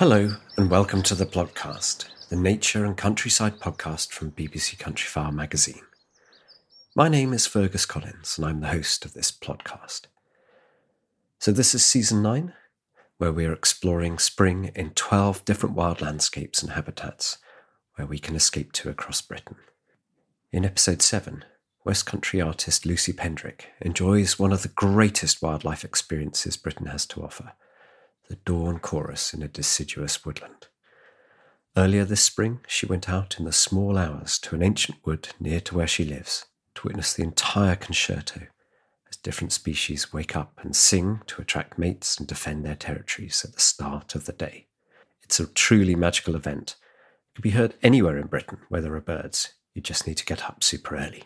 Hello, and welcome to the Plodcast, the nature and countryside podcast from BBC Countryfile magazine. My name is Fergus Collins, and I'm the host of this podcast. So, this is season nine, where we are exploring spring in 12 different wild landscapes and habitats where we can escape to across Britain. In episode seven, West Country artist Lucy Pendrick enjoys one of the greatest wildlife experiences Britain has to offer the dawn chorus in a deciduous woodland. Earlier this spring, she went out in the small hours to an ancient wood near to where she lives to witness the entire concerto as different species wake up and sing to attract mates and defend their territories at the start of the day. It's a truly magical event. It can be heard anywhere in Britain where there are birds. You just need to get up super early.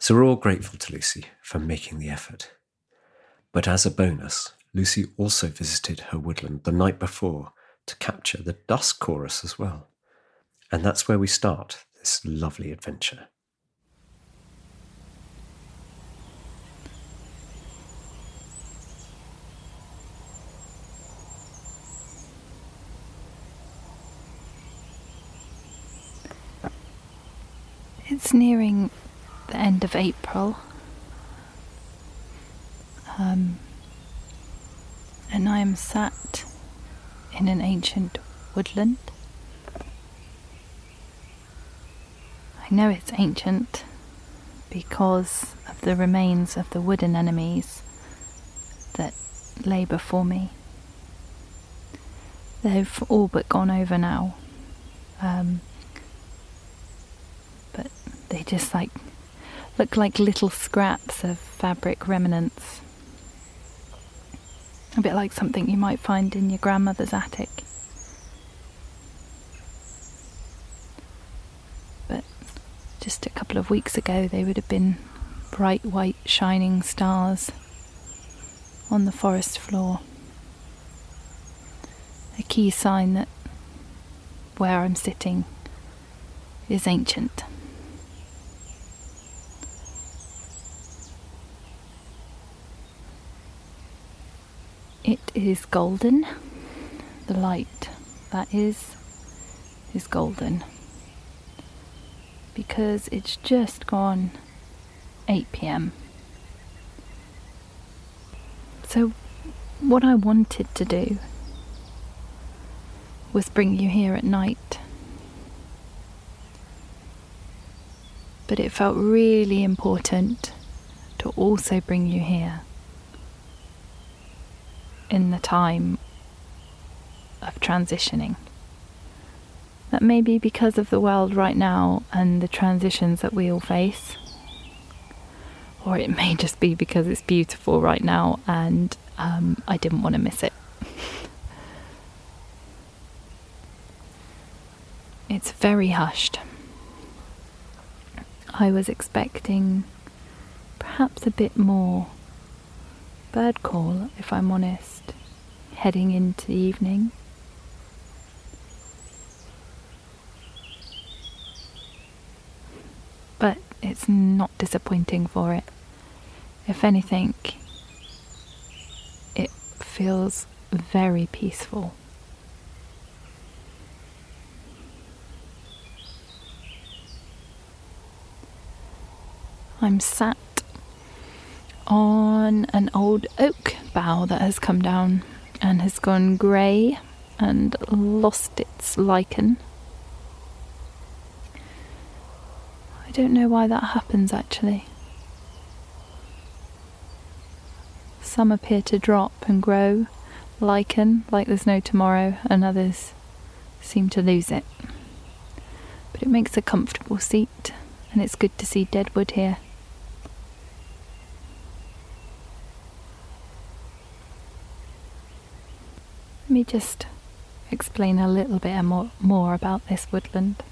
So we're all grateful to Lucy for making the effort. But as a bonus, Lucy also visited her woodland the night before to capture the dusk chorus as well. And that's where we start this lovely adventure. It's nearing the end of April. Um, and I am sat in an ancient woodland. I know it's ancient because of the remains of the wood anemones that lay before me. They've all but gone over now. Um, but they just like look like little scraps of fabric remnants a bit like something you might find in your grandmother's attic. But just a couple of weeks ago, they would have been bright white shining stars on the forest floor. A key sign that where I'm sitting is ancient. It is golden. The light that is is golden because it's just gone 8 pm. So, what I wanted to do was bring you here at night. But it felt really important to also bring you here in the time of transitioning. that maybe because of the world right now and the transitions that we all face, or it may just be because it's beautiful right now and um, I didn't want to miss it. it's very hushed. I was expecting perhaps a bit more bird call, if I'm honest, heading into the evening. But it's not disappointing for it. If anything, it feels very peaceful. I'm sat on an old oak bough that has come down and has gone grey and lost its lichen. I don't know why that happens actually. Some appear to drop and grow, lichen like there's no tomorrow, and others seem to lose it. But it makes a comfortable seat, and it's good to see deadwood here. Me just explain a little bit more, more about this woodland.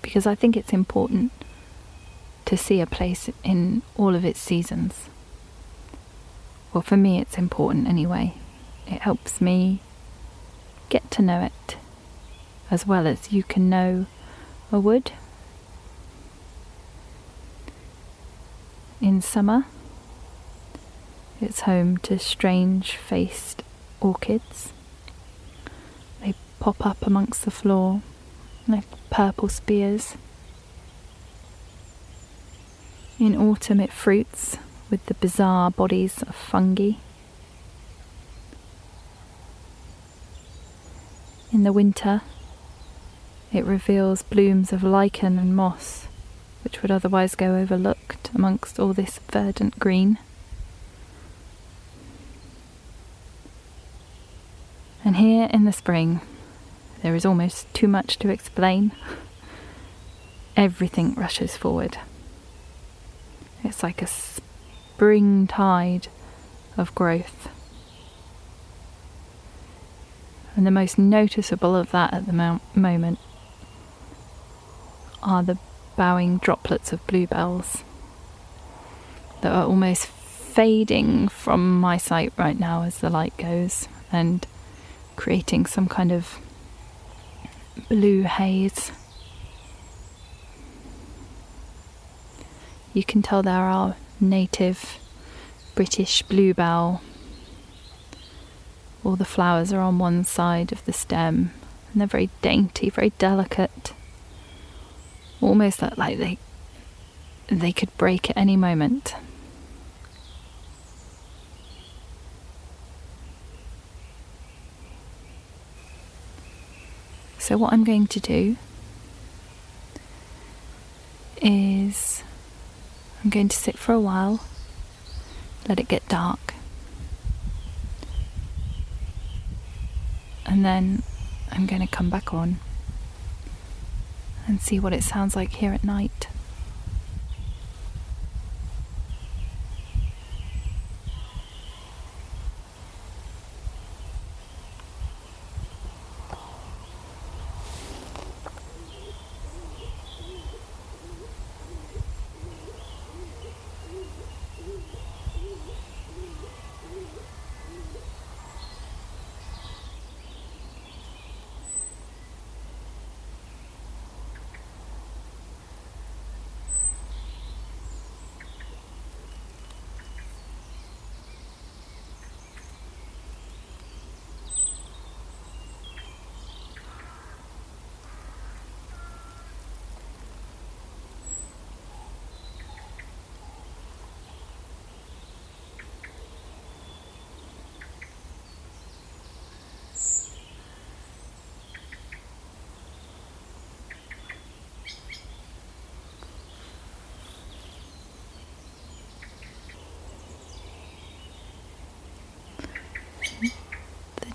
Because I think it's important to see a place in all of its seasons. Well, for me, it's important anyway. It helps me get to know it as well as you can know a wood. In summer, it's home to strange faced orchids. They pop up amongst the floor like purple spears. In autumn, it fruits with the bizarre bodies of fungi. In the winter, it reveals blooms of lichen and moss, which would otherwise go overlooked amongst all this verdant green. And here in the spring, there is almost too much to explain. Everything rushes forward. It's like a spring tide of growth. And the most noticeable of that at the mo- moment are the bowing droplets of bluebells that are almost fading from my sight right now as the light goes and creating some kind of blue haze. You can tell there are native British bluebell. All the flowers are on one side of the stem and they're very dainty, very delicate. Almost look like they they could break at any moment. So, what I'm going to do is I'm going to sit for a while, let it get dark, and then I'm going to come back on and see what it sounds like here at night.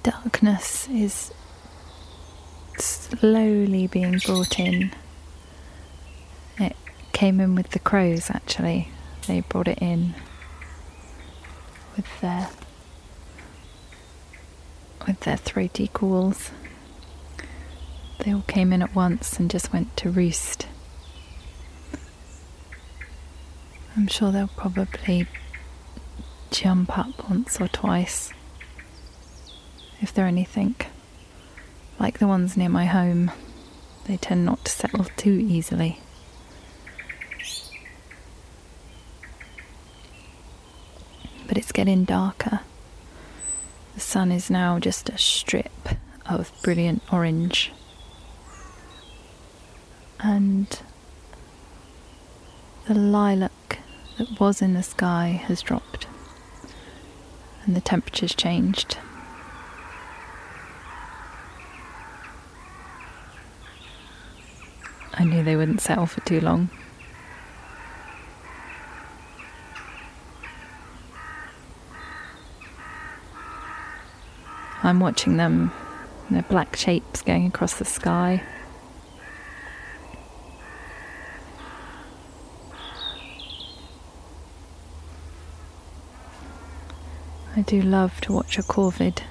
Darkness is slowly being brought in. It came in with the crows actually. They brought it in with their with their throaty calls. They all came in at once and just went to roost. I'm sure they'll probably jump up once or twice if they're anything like the ones near my home. They tend not to settle too easily. But it's getting darker. The sun is now just a strip of brilliant orange. And the lilac that was in the sky has dropped, and the temperature's changed. I knew they wouldn't settle for too long. I'm watching them, their black shapes going across the sky. I do love to watch a corvid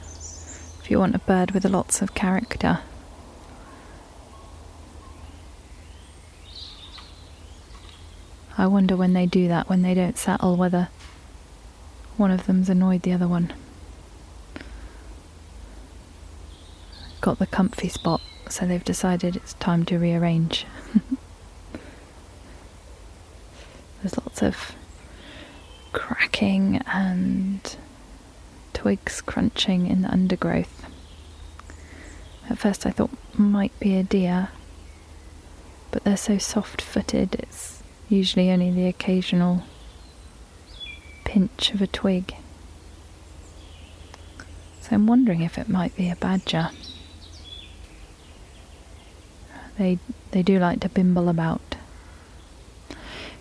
if you want a bird with lots of character. I wonder when they do that, when they don't settle, whether one of them's annoyed the other one. got the comfy spot, so they've decided it's time to rearrange. There's lots of cracking and twigs crunching in the undergrowth. At first, I thought might be a deer, but they're so soft footed, it's usually only the occasional pinch of a twig. So I'm wondering if it might be a badger. They they do like to bimble about.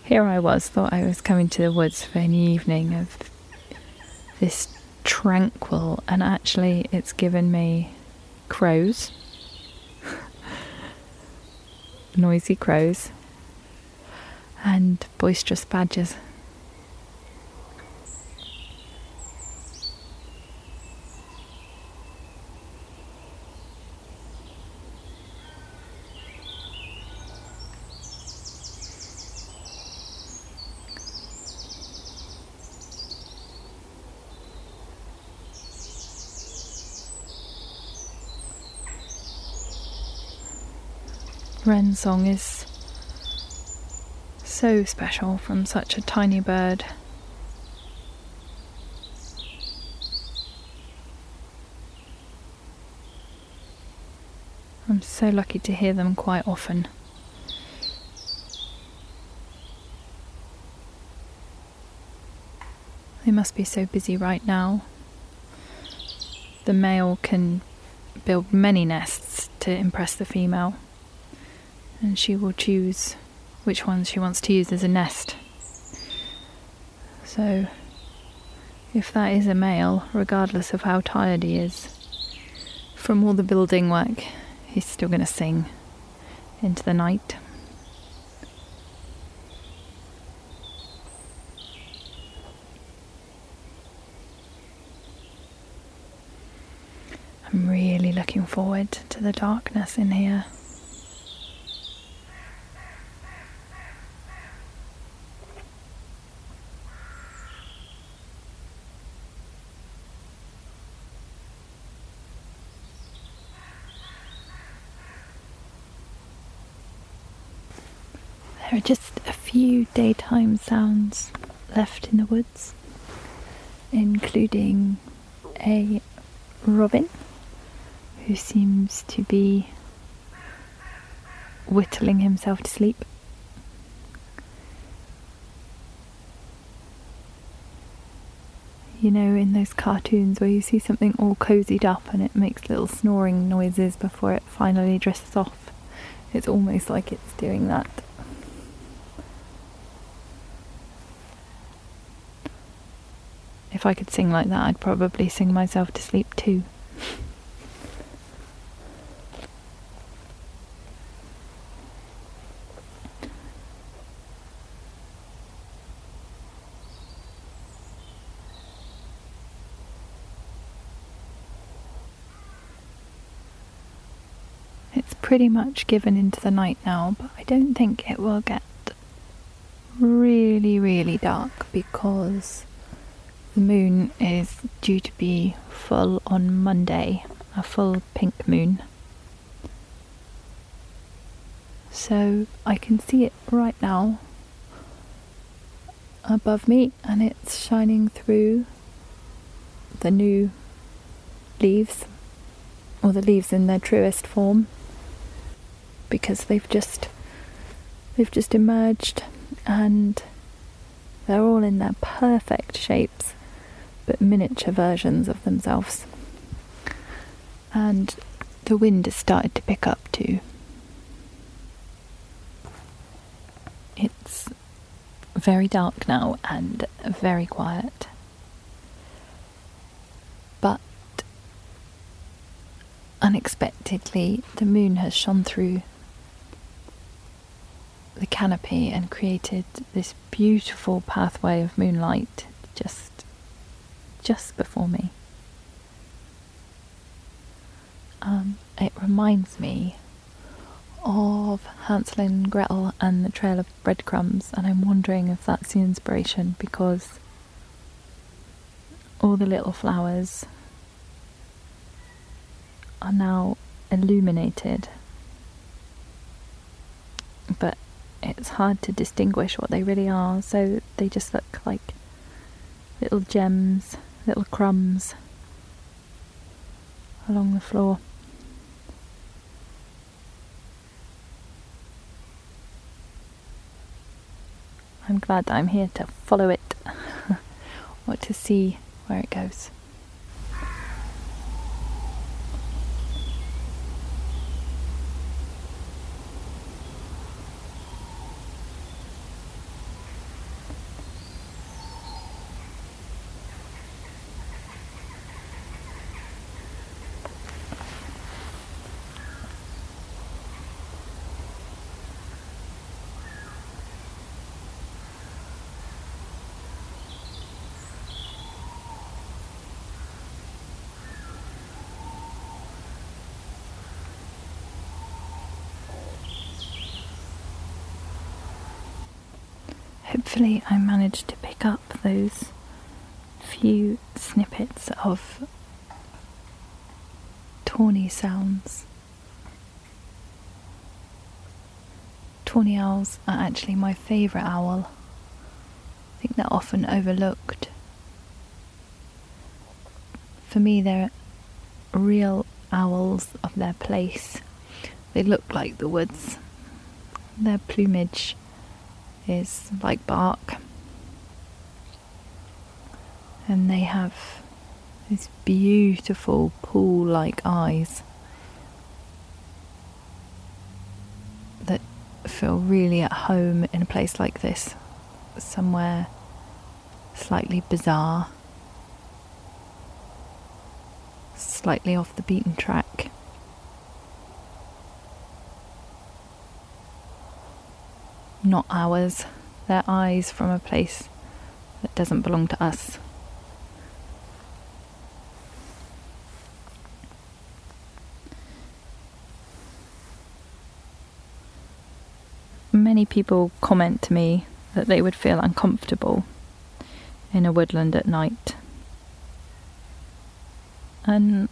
Here I was, thought I was coming to the woods for an evening of this tranquil, and actually, it's given me crows, noisy crows, and boisterous badgers. wren song is so special from such a tiny bird. I'm so lucky to hear them quite often. They must be so busy right now. The male can build many nests to impress the female and she will choose which ones she wants to use as a nest. So, if that is a male, regardless of how tired he is, from all the building work, he's still going to sing into the night. I'm really looking forward to the darkness in here. There are just a few daytime sounds left in the woods, including a robin who seems to be whittling himself to sleep. You know, in those cartoons where you see something all cozied up and it makes little snoring noises before it finally drifts off, it's almost like it's doing that. if I could sing like that, I'd probably sing myself to sleep too. It's pretty much given into the night now, but I don't think it will get really, really dark because the moon is due to be full on Monday, a full pink moon. So I can see it right now above me and it's shining through the new leaves or the leaves in their truest form because they've just they've just emerged and they're all in their perfect shapes but miniature versions of themselves. And the wind has started to pick up too. It's very dark now and very quiet. But unexpectedly the moon has shone through the canopy and created this beautiful pathway of moonlight just just before me. Um, it reminds me of Hansel and Gretel and the Trail of Breadcrumbs, and I'm wondering if that's the inspiration because all the little flowers are now illuminated, but it's hard to distinguish what they really are, so they just look like little gems, little crumbs along the floor. I'm glad that I'm here to follow it or to see where it goes. I managed to pick up those few snippets of tawny sounds. Tawny owls are actually my favourite owl. I think they're often overlooked. For me, they're real owls of their place. They look like the woods. Their plumage is like bark. And they have these beautiful pool like eyes that feel really at home in a place like this, somewhere slightly bizarre, slightly off the beaten track. Not ours, their eyes from a place that doesn't belong to us. Many people comment to me that they would feel uncomfortable in a woodland at night. And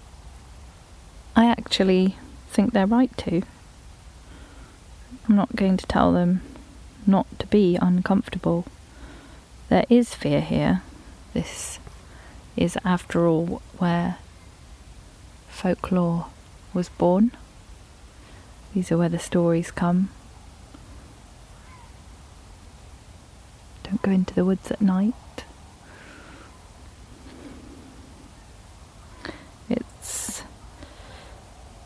I actually think they're right to. I'm not going to tell them not to be uncomfortable. There is fear here. This is, after all, where folklore was born. These are where the stories come. Don't go into the woods at night. It's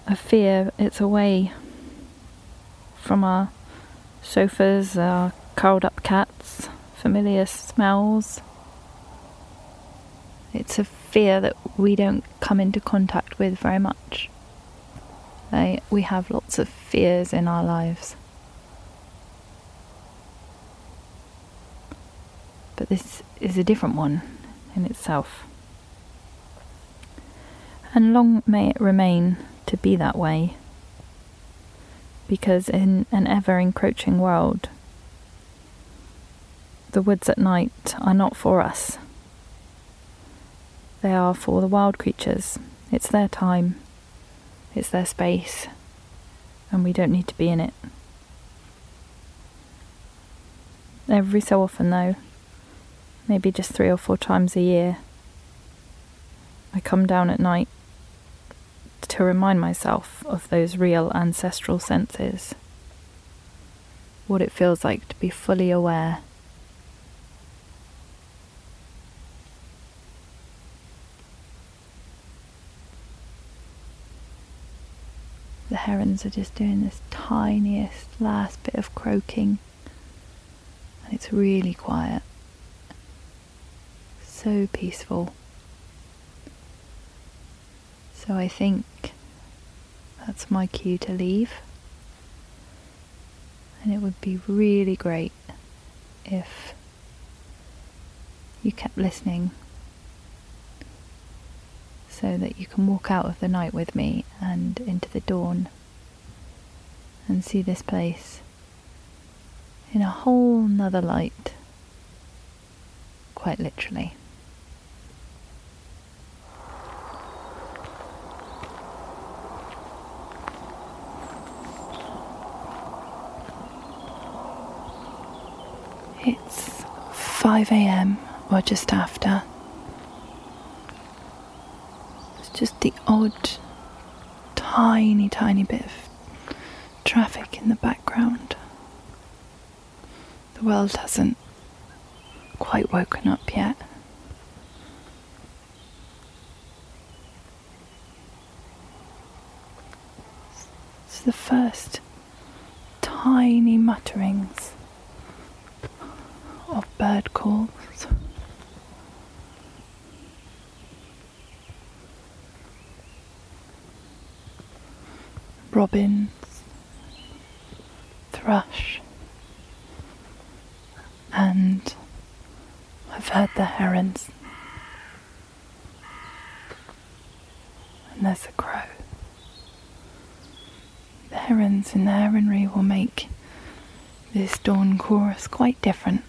a fear, it's away from our Sofas are curled up cats, familiar smells. It's a fear that we don't come into contact with very much. we have lots of fears in our lives. But this is a different one in itself. And long may it remain to be that way. Because in an ever encroaching world, the woods at night are not for us. They are for the wild creatures. It's their time, it's their space, and we don't need to be in it. Every so often, though, maybe just three or four times a year, I come down at night to remind myself of those real ancestral senses. What it feels like to be fully aware. The herons are just doing this tiniest last bit of croaking, and it's really quiet. So peaceful. So I think that's my cue to leave. And it would be really great if you kept listening so that you can walk out of the night with me and into the dawn and see this place in a whole nother light, quite literally. It's 5 am or just after. It's just the odd, tiny, tiny bit of traffic in the background. The world hasn't quite woken up yet. It's the first tiny mutterings bird calls. Robins, thrush, and I've heard the herons. And there's a crow. The herons in the heronry will make this dawn chorus quite different.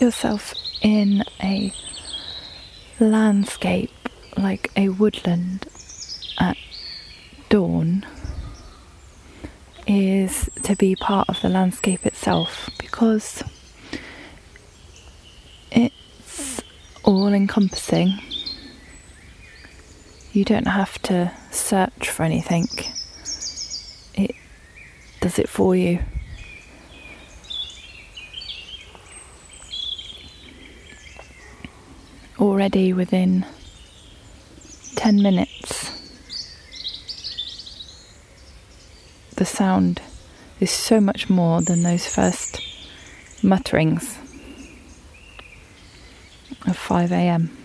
Yourself in a landscape like a woodland at dawn is to be part of the landscape itself because it's all encompassing. You don't have to search for anything, it does it for you. Already within 10 minutes, the sound is so much more than those first mutterings of 5 a.m.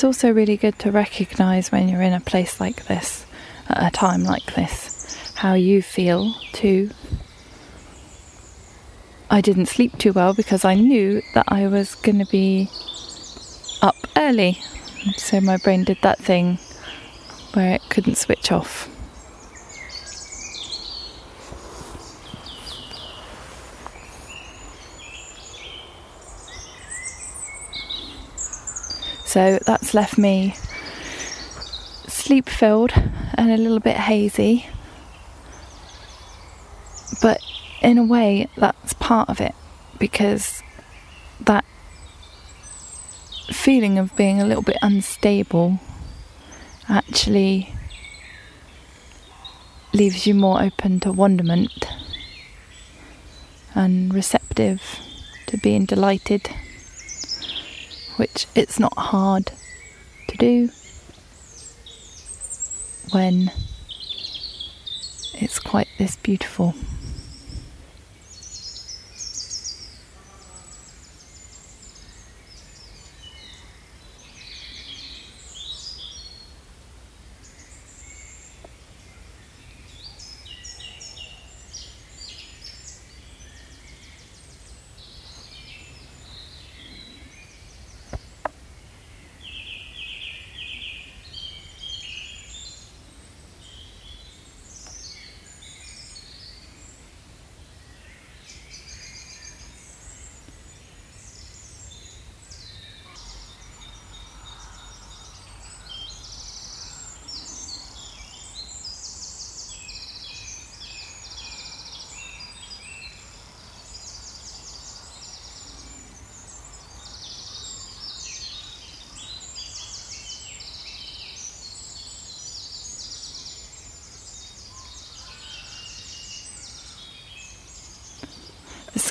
It's also really good to recognize when you're in a place like this, at a time like this, how you feel too. I didn't sleep too well because I knew that I was going to be up early. So my brain did that thing where it couldn't switch off. So that's left me sleep filled and a little bit hazy. But in a way, that's part of it because that feeling of being a little bit unstable actually leaves you more open to wonderment and receptive to being delighted which it's not hard to do when it's quite this beautiful.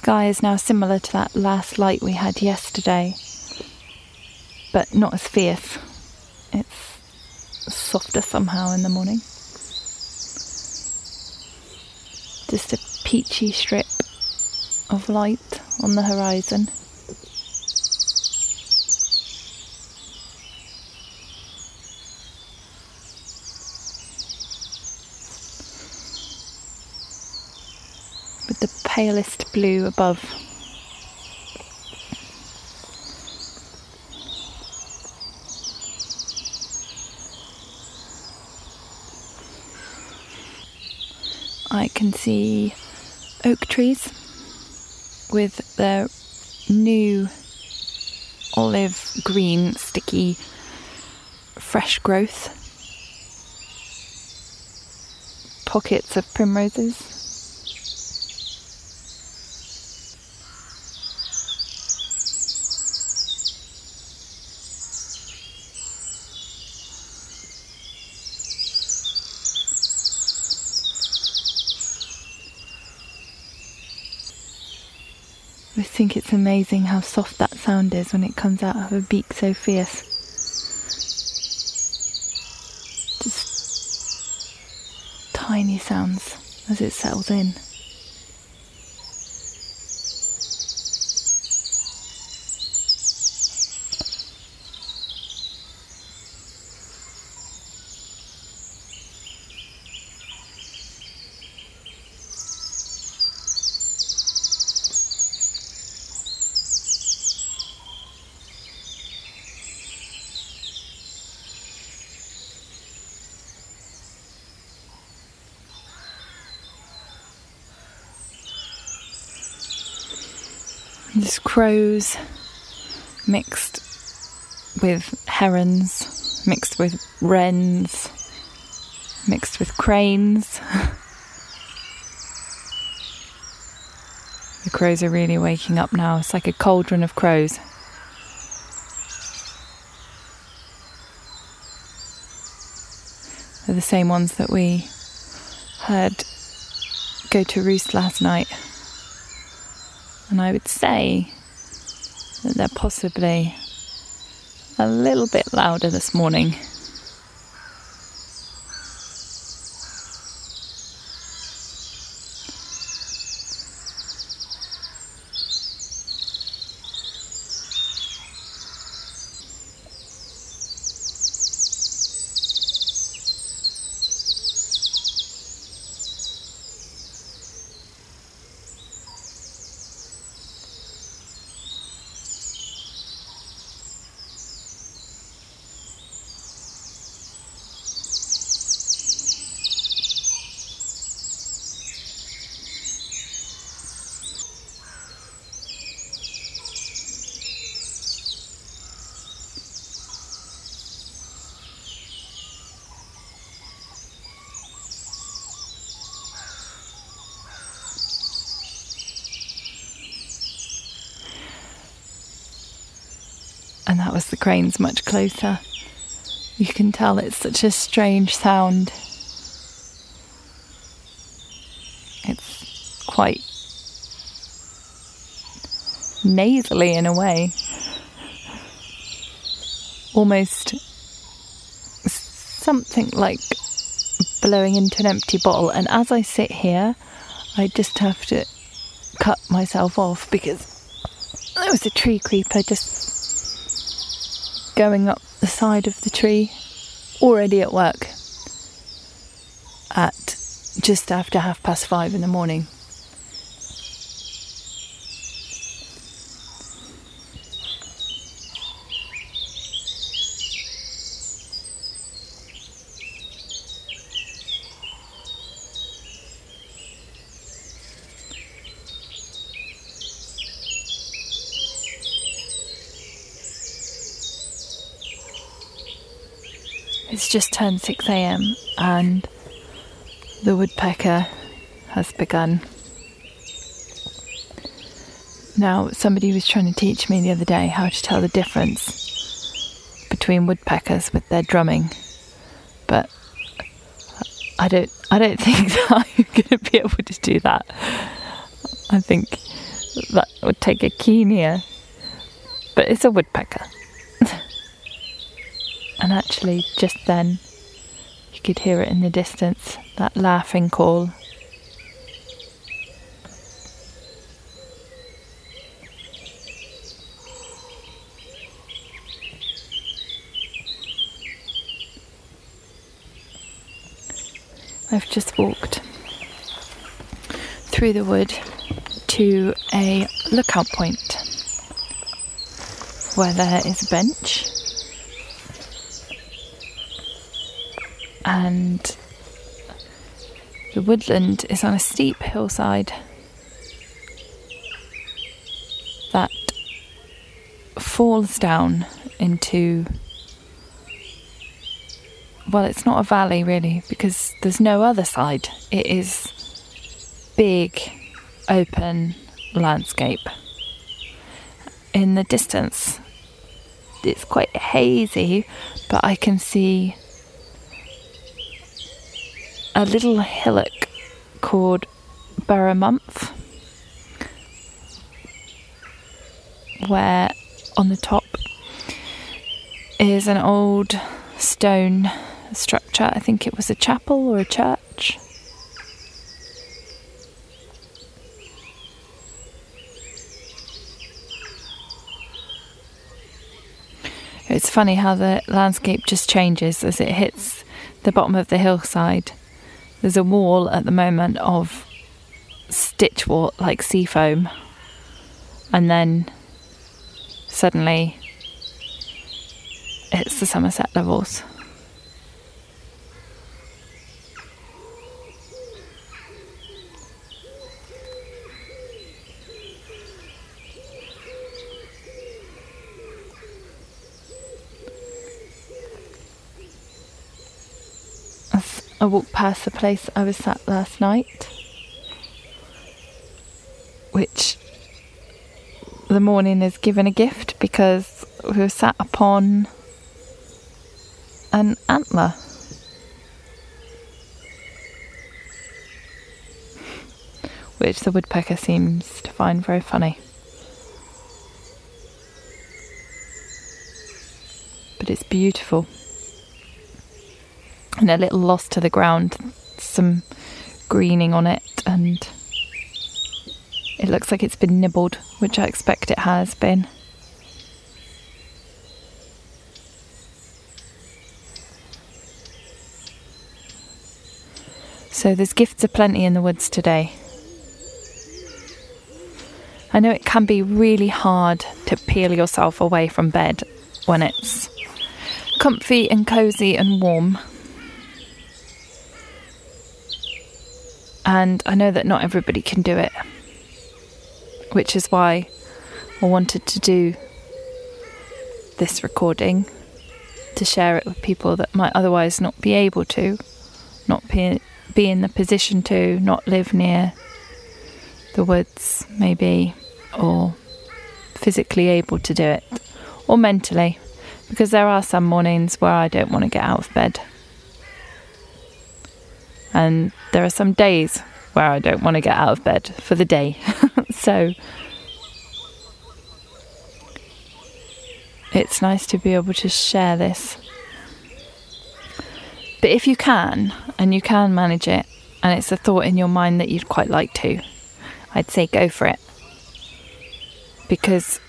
Sky is now similar to that last light we had yesterday, but not as fierce. It's softer somehow in the morning. Just a peachy strip of light on the horizon. Palest blue above. I can see oak trees with their new olive green, sticky, fresh growth. Pockets of primroses. I think it's amazing how soft that sound is when it comes out of a beak so fierce. Just tiny sounds as it settles in. There's crows mixed with herons, mixed with wrens, mixed with cranes. the crows are really waking up now. It's like a cauldron of crows. They're the same ones that we heard go to roost last night. And I would say they're possibly a little bit louder this morning. The cranes much closer. You can tell it's such a strange sound. It's quite nasally in a way. Almost something like blowing into an empty bottle. And as I sit here, I just have to cut myself off because there was a tree creeper just going up the side of the tree, already at work at just after half past five in the morning. It's just turned 6 am and the woodpecker has begun. Now, somebody was trying to teach me the other day how to tell the difference between woodpeckers with their drumming, but I don't. I don't think that I'm going to be able to do that. I think that would take a keen ear, but it's a woodpecker. And actually, just then, you could hear it in the distance that laughing call. I've just walked through the wood to a lookout point where there is a bench and the woodland is on a steep hillside that falls down into well it's not a valley really because there's no other side. It is big open landscape. In the distance it's quite hazy but i can see a little hillock called Burrow Mump, where on the top is an old stone structure. I think it was a chapel or a church. It's funny how the landscape just changes as it hits the bottom of the hillside. There's a wall at the moment of stitchwort like sea foam, and then suddenly it's the Somerset levels. I walked past the place I was sat last night, which the morning is given a gift because we were sat upon an antler. Which the woodpecker seems to find very funny. But it's beautiful. And a little lost to the ground, some greening on it, and it looks like it's been nibbled, which I expect it has been. So there's gifts aplenty in the woods today. I know it can be really hard to peel yourself away from bed when it's comfy and cozy and warm. And I know that not everybody can do it, which is why I wanted to do this recording to share it with people that might otherwise not be able to, not be, be in the position to not live near the woods, maybe, or physically able to do it, or mentally, because there are some mornings where I don't want to get out of bed. And there are some days where I don't want to get out of bed for the day. so it's nice to be able to share this but if you can, and you can manage it, and it's a thought in your mind that you'd quite like to, I'd say go for it. Because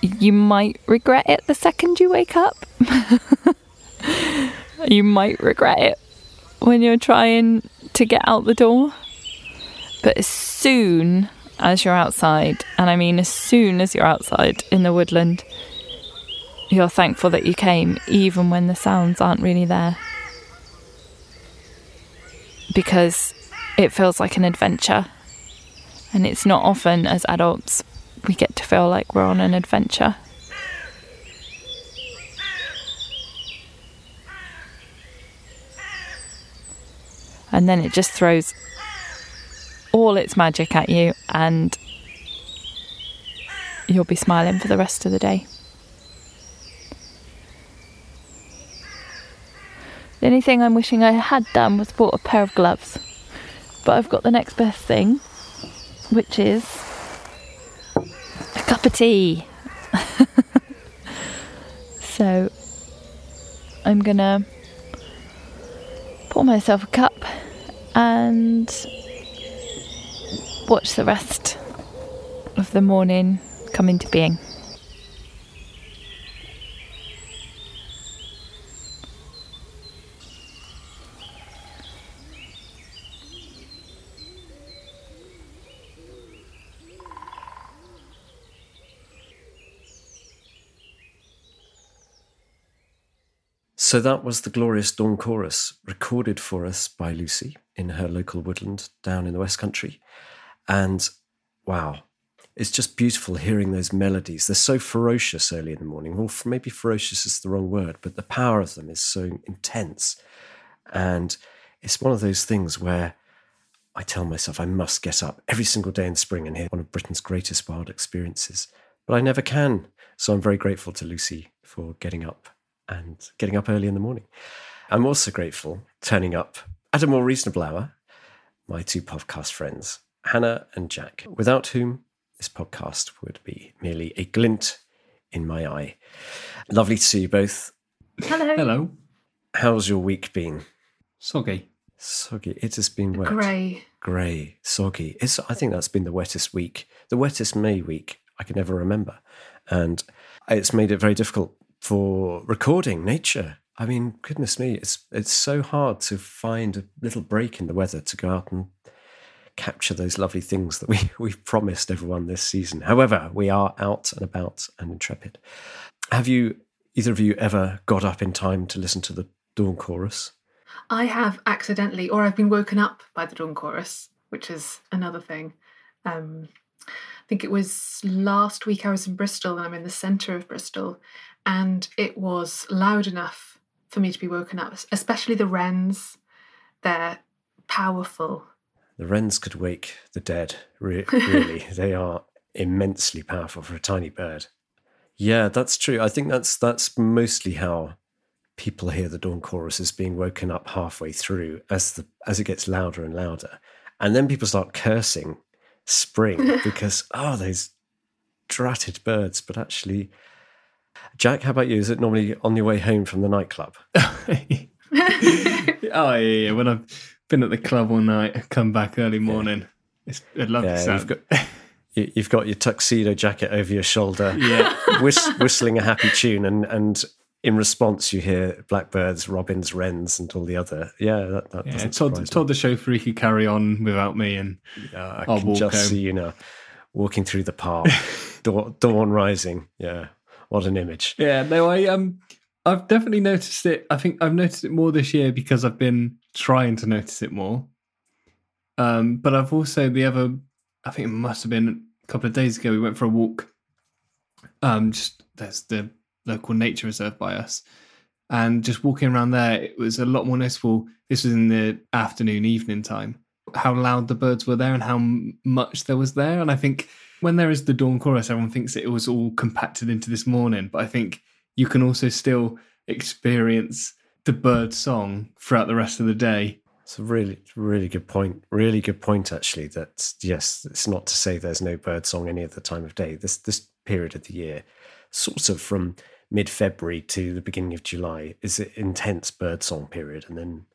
you might regret it the second you wake up. you might regret it when you're trying to get out the door. But as soon as you're outside, and I mean as soon as you're outside in the woodland, you're thankful that you came, even when the sounds aren't really there because it feels like an adventure. And it's not often as adults we get to feel like we're on an adventure. And then it just throws all its magic at you, and you'll be smiling for the rest of the day. The only thing I'm wishing I had done was bought a pair of gloves. But I've got the next best thing, which is a cup of tea. so I'm gonna pour myself a cup and watch the rest of the morning come into being. So that was the glorious Dawn Chorus, recorded for us by Lucy in her local woodland down in the West Country. And wow, it's just beautiful hearing those melodies. They're so ferocious early in the morning. Well, maybe ferocious is the wrong word, but the power of them is so intense. And it's one of those things where I tell myself I must get up every single day in spring and hear one of Britain's greatest wild experiences. But I never can. So I'm very grateful to Lucy for getting up and getting up early in the morning. I'm also grateful turning up at a more reasonable hour, my two podcast friends, Hannah and Jack, without whom this podcast would be merely a glint in my eye. Lovely to see you both. Hello. Hello. How's your week been? Soggy. Soggy. It has been wet. Grey. Grey. Soggy. It's, I think that's been the wettest week, the wettest May week I can ever remember. And it's made it very difficult for recording nature. I mean, goodness me, it's it's so hard to find a little break in the weather to go out and capture those lovely things that we we've promised everyone this season. However, we are out and about and intrepid. Have you either of you ever got up in time to listen to the dawn chorus? I have accidentally, or I've been woken up by the dawn chorus, which is another thing. Um, I think it was last week I was in Bristol and I'm in the centre of Bristol, and it was loud enough for me to be woken up, especially the wrens they're powerful. The wrens could wake the dead, re- really. they are immensely powerful for a tiny bird. Yeah, that's true. I think that's that's mostly how people hear the dawn chorus as being woken up halfway through as the as it gets louder and louder. And then people start cursing spring because oh those dratted birds, but actually Jack, how about you? Is it normally on your way home from the nightclub? oh yeah, yeah. When I've been at the club all night, come back early morning. Yeah. It's a lovely yeah, sound. You've got, you've got your tuxedo jacket over your shoulder, yeah, whist, whistling a happy tune, and and in response you hear blackbirds, robins, wrens, and all the other. Yeah, that, that yeah, told, told the chauffeur he could carry on without me, and I I'll can just home. see you know walking through the park, dawn, dawn rising. Yeah, what an image. Yeah, no, I um, I've definitely noticed it. I think I've noticed it more this year because I've been trying to notice it more. Um, but I've also the other, I think it must have been a couple of days ago. We went for a walk. Um, just there's the local nature reserve by us, and just walking around there, it was a lot more noticeable. This was in the afternoon, evening time. How loud the birds were there and how much there was there, and I think when there is the dawn chorus, everyone thinks it was all compacted into this morning. But I think you can also still experience the bird song throughout the rest of the day. It's a really, really good point. Really good point, actually. That yes, it's not to say there's no bird song any other time of day. This this period of the year, sort of from mid February to the beginning of July, is an intense bird song period, and then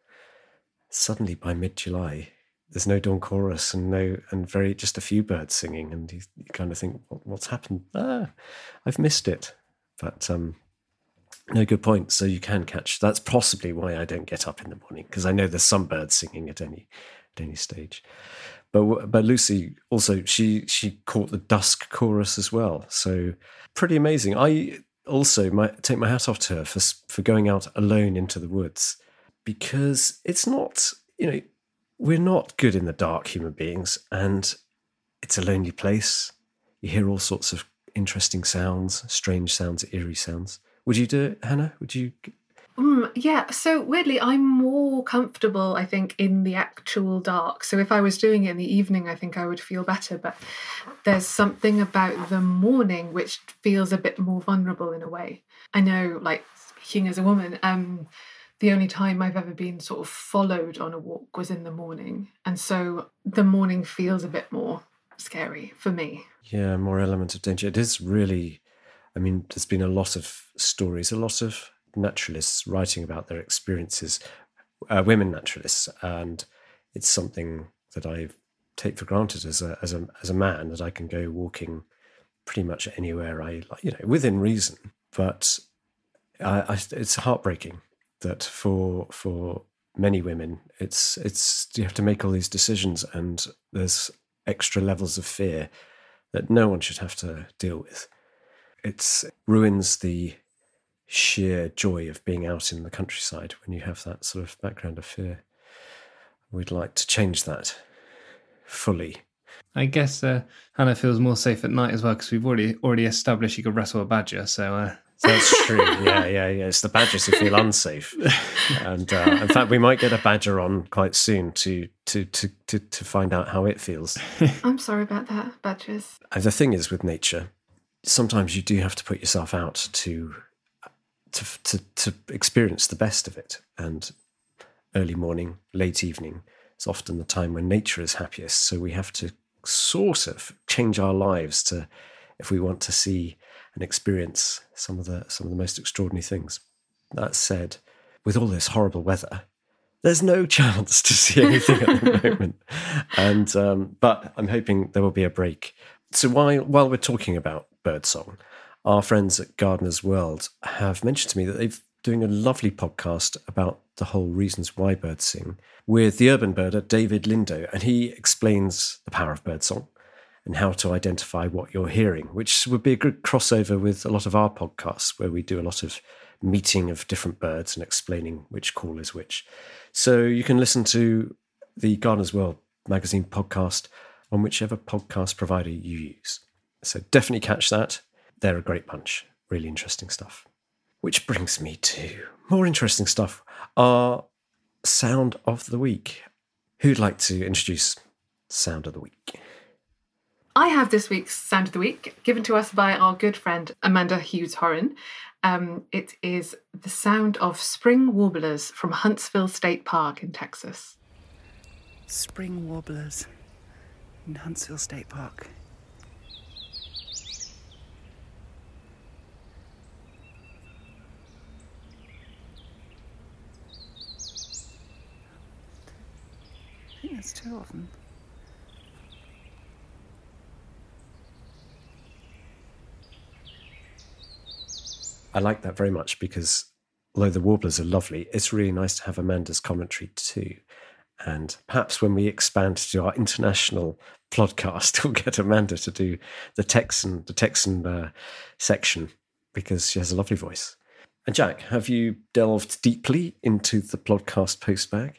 suddenly by mid July, there's no dawn chorus and no and very just a few birds singing and you, you kind of think what, what's happened? Ah i've missed it. But um no good point. So you can catch that's possibly why i don't get up in the morning because i know there's some birds singing at any at any stage. But but lucy also she she caught the dusk chorus as well. So pretty amazing. I also might take my hat off to her for for going out alone into the woods because it's not you know we're not good in the dark, human beings, and it's a lonely place. You hear all sorts of interesting sounds, strange sounds, eerie sounds. Would you do it, Hannah? Would you? Mm, yeah, so weirdly, I'm more comfortable, I think, in the actual dark. So if I was doing it in the evening, I think I would feel better. But there's something about the morning which feels a bit more vulnerable in a way. I know, like, speaking as a woman, um, the only time I've ever been sort of followed on a walk was in the morning. And so the morning feels a bit more scary for me. Yeah, more element of danger. It is really, I mean, there's been a lot of stories, a lot of naturalists writing about their experiences, uh, women naturalists, and it's something that I take for granted as a as a as a man that I can go walking pretty much anywhere I like, you know, within reason. But I, I, it's heartbreaking that for for many women, it's it's you have to make all these decisions, and there's extra levels of fear that no one should have to deal with. It ruins the sheer joy of being out in the countryside when you have that sort of background of fear. We'd like to change that fully. I guess uh, Hannah feels more safe at night as well because we've already already established you could wrestle a badger. So uh, that's true. Yeah, yeah, yeah. It's the badgers who feel unsafe, and uh, in fact, we might get a badger on quite soon to to to to to find out how it feels. I'm sorry about that, badgers. And the thing is, with nature, sometimes you do have to put yourself out to to to to experience the best of it. And early morning, late evening is often the time when nature is happiest. So we have to sort of change our lives to if we want to see and experience some of the some of the most extraordinary things. That said, with all this horrible weather, there's no chance to see anything at the moment. And um, but I'm hoping there will be a break. So while while we're talking about birdsong, our friends at Gardener's World have mentioned to me that they've doing a lovely podcast about the whole reasons why birds sing with the urban birder David Lindo, and he explains the power of birdsong and how to identify what you're hearing, which would be a good crossover with a lot of our podcasts where we do a lot of meeting of different birds and explaining which call is which. So you can listen to the Gardener's World magazine podcast on whichever podcast provider you use. So definitely catch that. They're a great bunch. Really interesting stuff. Which brings me to more interesting stuff. Our sound of the week. Who'd like to introduce sound of the week? I have this week's sound of the week given to us by our good friend Amanda Hughes Horan. Um, it is the sound of spring warblers from Huntsville State Park in Texas. Spring warblers in Huntsville State Park. I think there's two of them. I like that very much because although the warblers are lovely, it's really nice to have Amanda's commentary too. And perhaps when we expand to our international podcast, we'll get Amanda to do the Texan, the Texan uh, section because she has a lovely voice. And Jack, have you delved deeply into the podcast postbag?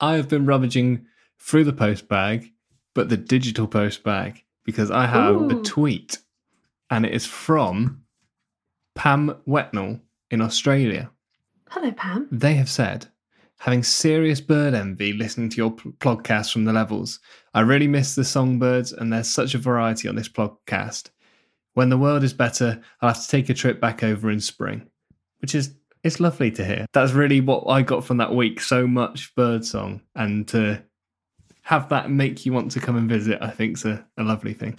I have been rummaging through the postbag, but the digital postbag because I have Ooh. a tweet and it is from Pam Wetnell in Australia. Hello, Pam. They have said, having serious bird envy listening to your p- podcast from the levels. I really miss the songbirds, and there's such a variety on this podcast. When the world is better, I'll have to take a trip back over in spring, which is it's lovely to hear. That's really what I got from that week. So much bird song, and to have that make you want to come and visit, I think is a, a lovely thing.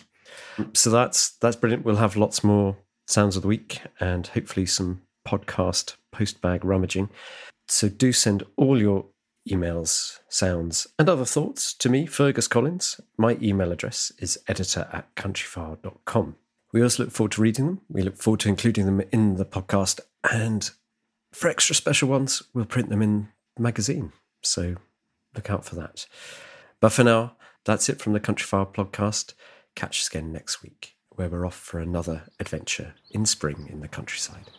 So that's that's brilliant. We'll have lots more sounds of the week and hopefully some podcast post bag rummaging. So do send all your emails, sounds, and other thoughts to me, Fergus Collins. My email address is editor at countryfile.com. We also look forward to reading them. We look forward to including them in the podcast. And for extra special ones, we'll print them in the magazine. So look out for that. But for now, that's it from the Countryfile podcast. Catch us again next week, where we're off for another adventure in spring in the countryside.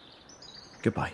Goodbye.